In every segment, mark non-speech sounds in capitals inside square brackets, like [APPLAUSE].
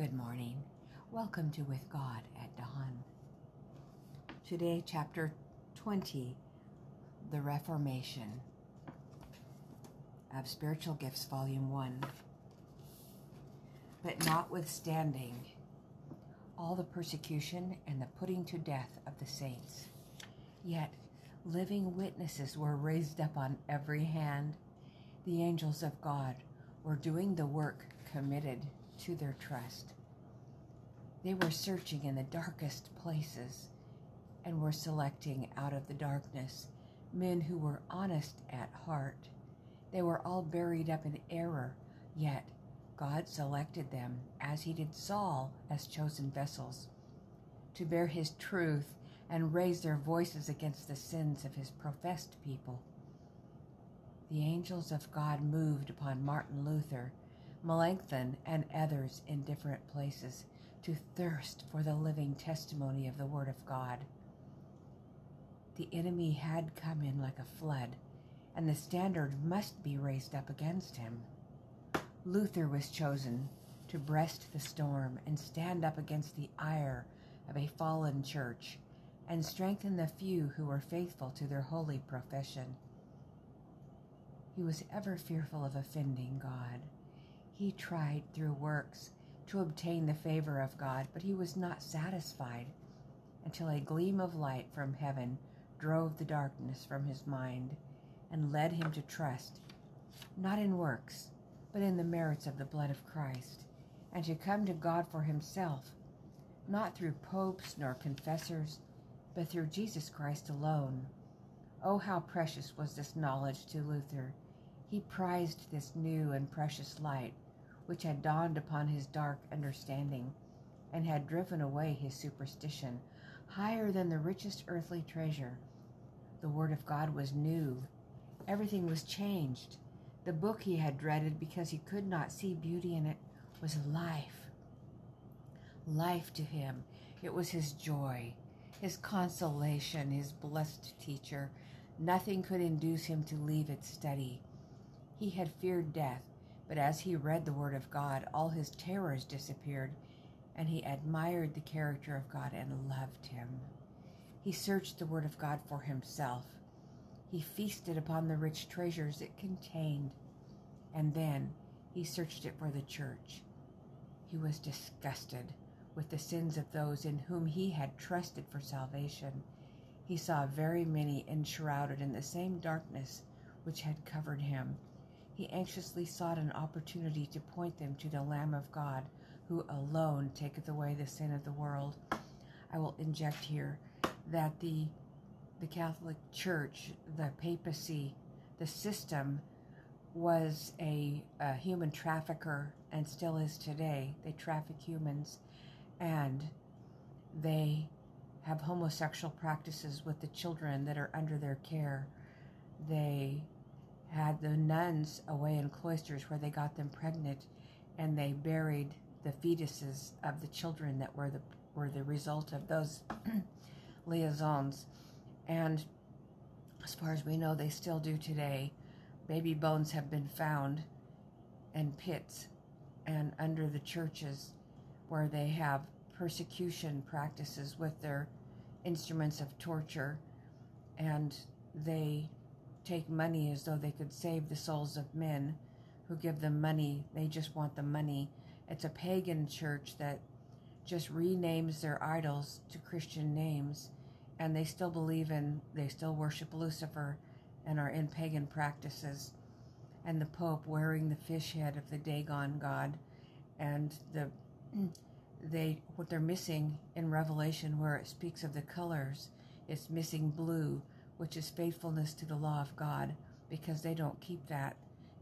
Good morning. Welcome to With God at Dawn. Today, chapter 20 The Reformation of Spiritual Gifts, Volume 1. But notwithstanding all the persecution and the putting to death of the saints, yet living witnesses were raised up on every hand. The angels of God were doing the work committed to their trust. They were searching in the darkest places and were selecting out of the darkness men who were honest at heart. They were all buried up in error, yet God selected them, as he did Saul, as chosen vessels, to bear his truth and raise their voices against the sins of his professed people. The angels of God moved upon Martin Luther, Melanchthon, and others in different places to thirst for the living testimony of the Word of God. The enemy had come in like a flood, and the standard must be raised up against him. Luther was chosen to breast the storm and stand up against the ire of a fallen church and strengthen the few who were faithful to their holy profession. He was ever fearful of offending God. He tried through works to obtain the favor of God, but he was not satisfied until a gleam of light from heaven drove the darkness from his mind and led him to trust, not in works, but in the merits of the blood of Christ, and to come to God for himself, not through popes nor confessors, but through Jesus Christ alone. Oh, how precious was this knowledge to Luther! He prized this new and precious light which had dawned upon his dark understanding and had driven away his superstition, higher than the richest earthly treasure. The Word of God was new. Everything was changed. The book he had dreaded because he could not see beauty in it was life. Life to him. It was his joy, his consolation, his blessed teacher. Nothing could induce him to leave its study. He had feared death, but as he read the Word of God, all his terrors disappeared, and he admired the character of God and loved him. He searched the Word of God for himself. He feasted upon the rich treasures it contained, and then he searched it for the church. He was disgusted with the sins of those in whom he had trusted for salvation. He saw very many enshrouded in the same darkness which had covered him he anxiously sought an opportunity to point them to the Lamb of God, who alone taketh away the sin of the world. I will inject here that the the Catholic Church, the papacy, the system was a, a human trafficker and still is today. They traffic humans and they have homosexual practices with the children that are under their care. They had the nuns away in cloisters where they got them pregnant and they buried the fetuses of the children that were the were the result of those [CLEARS THROAT] liaisons. And as far as we know they still do today. Baby bones have been found in pits and under the churches where they have persecution practices with their instruments of torture. And they take money as though they could save the souls of men who give them money. They just want the money. It's a pagan church that just renames their idols to Christian names, and they still believe in, they still worship Lucifer and are in pagan practices. And the Pope wearing the fish head of the Dagon god, and the [CLEARS THROAT] they what they're missing in Revelation, where it speaks of the colors, it's missing blue which is faithfulness to the law of God, because they don't keep that.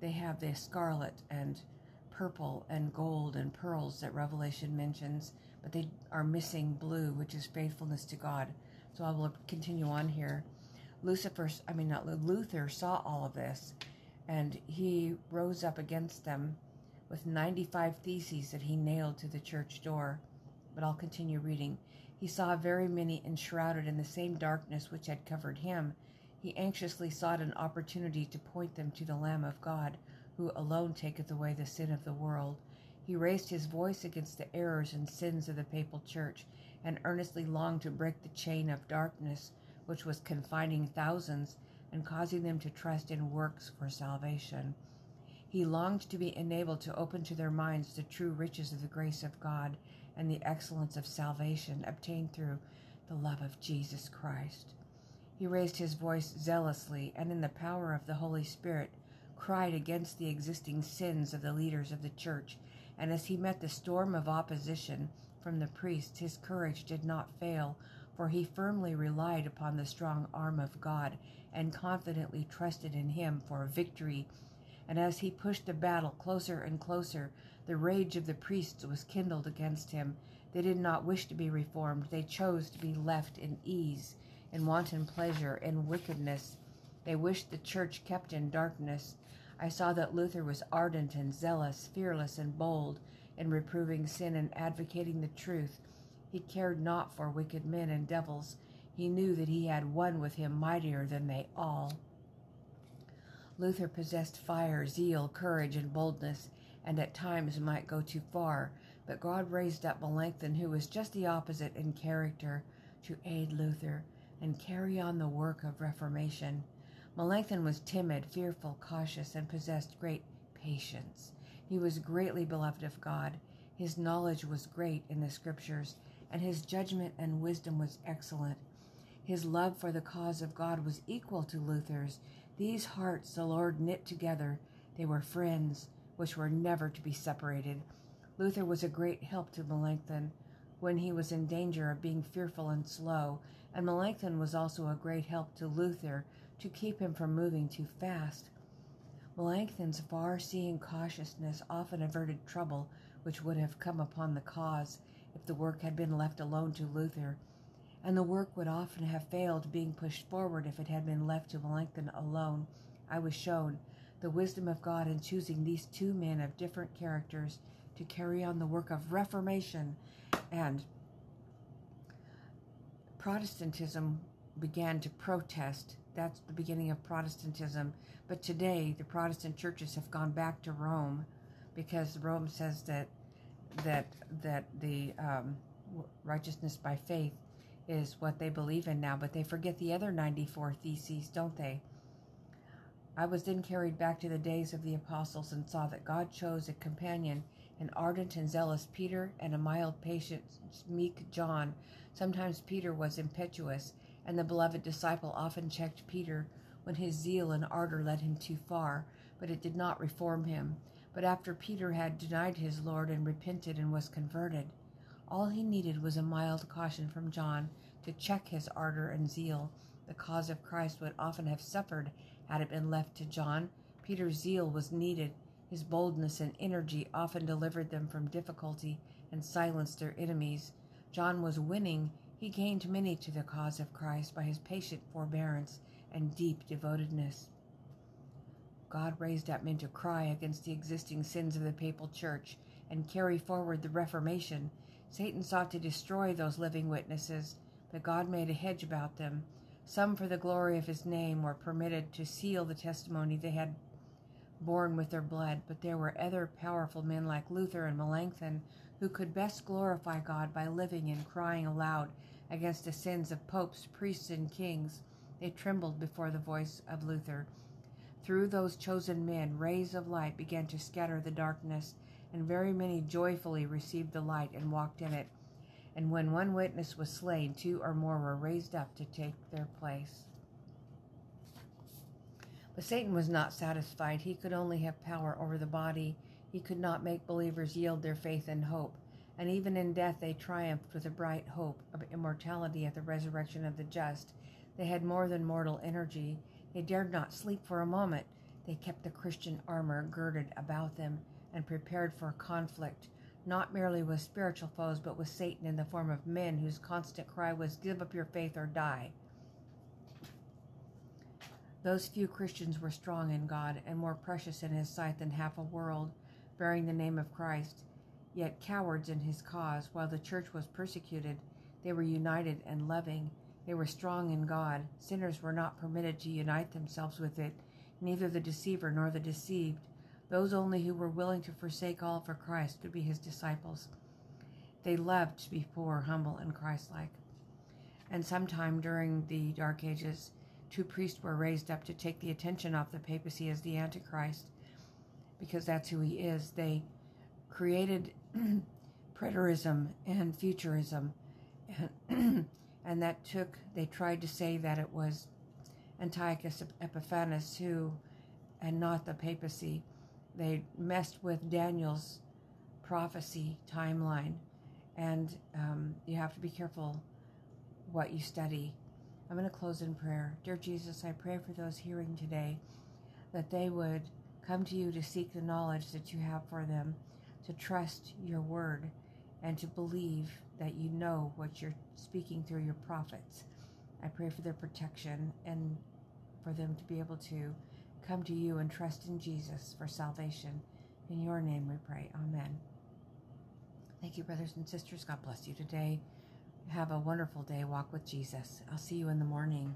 They have the scarlet and purple and gold and pearls that Revelation mentions, but they are missing blue, which is faithfulness to God. So I will continue on here. Lucifer, I mean, not Luther, saw all of this, and he rose up against them with 95 theses that he nailed to the church door. But I'll continue reading. He saw very many enshrouded in the same darkness which had covered him. He anxiously sought an opportunity to point them to the Lamb of God, who alone taketh away the sin of the world. He raised his voice against the errors and sins of the papal church and earnestly longed to break the chain of darkness which was confining thousands and causing them to trust in works for salvation. He longed to be enabled to open to their minds the true riches of the grace of God and the excellence of salvation obtained through the love of Jesus Christ. He raised his voice zealously and in the power of the Holy Spirit cried against the existing sins of the leaders of the church, and as he met the storm of opposition from the priests, his courage did not fail, for he firmly relied upon the strong arm of God and confidently trusted in him for victory. And as he pushed the battle closer and closer, the rage of the priests was kindled against him. They did not wish to be reformed. They chose to be left in ease, in wanton pleasure, in wickedness. They wished the church kept in darkness. I saw that Luther was ardent and zealous, fearless and bold in reproving sin and advocating the truth. He cared not for wicked men and devils. He knew that he had one with him mightier than they all. Luther possessed fire, zeal, courage, and boldness, and at times might go too far, but God raised up Melanchthon, who was just the opposite in character, to aid Luther and carry on the work of reformation. Melanchthon was timid, fearful, cautious, and possessed great patience. He was greatly beloved of God. His knowledge was great in the Scriptures, and his judgment and wisdom was excellent. His love for the cause of God was equal to Luther's. These hearts the Lord knit together. They were friends, which were never to be separated. Luther was a great help to Melanchthon when he was in danger of being fearful and slow, and Melanchthon was also a great help to Luther to keep him from moving too fast. Melanchthon's far seeing cautiousness often averted trouble which would have come upon the cause if the work had been left alone to Luther, and the work would often have failed being pushed forward if it had been left to Melanchthon alone. I was shown the wisdom of God in choosing these two men of different characters to carry on the work of reformation and Protestantism began to protest. That's the beginning of Protestantism. But today, the Protestant churches have gone back to Rome because Rome says that that that the um, righteousness by faith is what they believe in now, but they forget the other 94 theses, don't they? I was then carried back to the days of the apostles and saw that God chose a companion, an ardent and zealous Peter, and a mild, patient, meek John. Sometimes Peter was impetuous, and the beloved disciple often checked Peter when his zeal and ardor led him too far, but it did not reform him. But after Peter had denied his Lord and repented and was converted, all he needed was a mild caution from John to check his ardor and zeal. The cause of Christ would often have suffered had it been left to John. Peter's zeal was needed. His boldness and energy often delivered them from difficulty and silenced their enemies. John was winning. He gained many to the cause of Christ by his patient forbearance and deep devotedness. God raised up men to cry against the existing sins of the papal church and carry forward the Reformation. Satan sought to destroy those living witnesses, but God made a hedge about them. Some, for the glory of his name, were permitted to seal the testimony they had borne with their blood, but there were other powerful men like Luther and Melanchthon who could best glorify God by living and crying aloud against the sins of popes, priests, and kings. They trembled before the voice of Luther. Through those chosen men, rays of light began to scatter the darkness, and very many joyfully received the light and walked in it. And when one witness was slain, two or more were raised up to take their place. But Satan was not satisfied. He could only have power over the body. He could not make believers yield their faith and hope. And even in death, they triumphed with a bright hope of immortality at the resurrection of the just. They had more than mortal energy. They dared not sleep for a moment. They kept the Christian armor girded about them and prepared for conflict, not merely with spiritual foes, but with Satan in the form of men whose constant cry was, Give up your faith or die. Those few Christians were strong in God and more precious in his sight than half a world, bearing the name of Christ, yet cowards in his cause. While the church was persecuted, they were united and loving. They were strong in God. Sinners were not permitted to unite themselves with it, neither the deceiver nor the deceived. Those only who were willing to forsake all for Christ could be his disciples. They loved to be poor, humble, and Christ-like. And sometime during the Dark Ages, two priests were raised up to take the attention off the papacy as the Antichrist, because that's who he is. They created [CLEARS THROAT] preterism and futurism, and, [CLEARS THROAT] and that took, they tried to say that it was Antiochus Epiphanes who, and not the papacy. They messed with Daniel's prophecy timeline, and um, you have to be careful what you study. I'm going to close in prayer. Dear Jesus, I pray for those hearing today that they would come to you to seek the knowledge that you have for them, to trust your word, and to believe that you know what you're speaking through your prophets. I pray for their protection and for them to be able to come to you and trust in Jesus for salvation. In your name we pray. Amen. Thank you, brothers and sisters. God bless you today. Have a wonderful day. Walk with Jesus. I'll see you in the morning.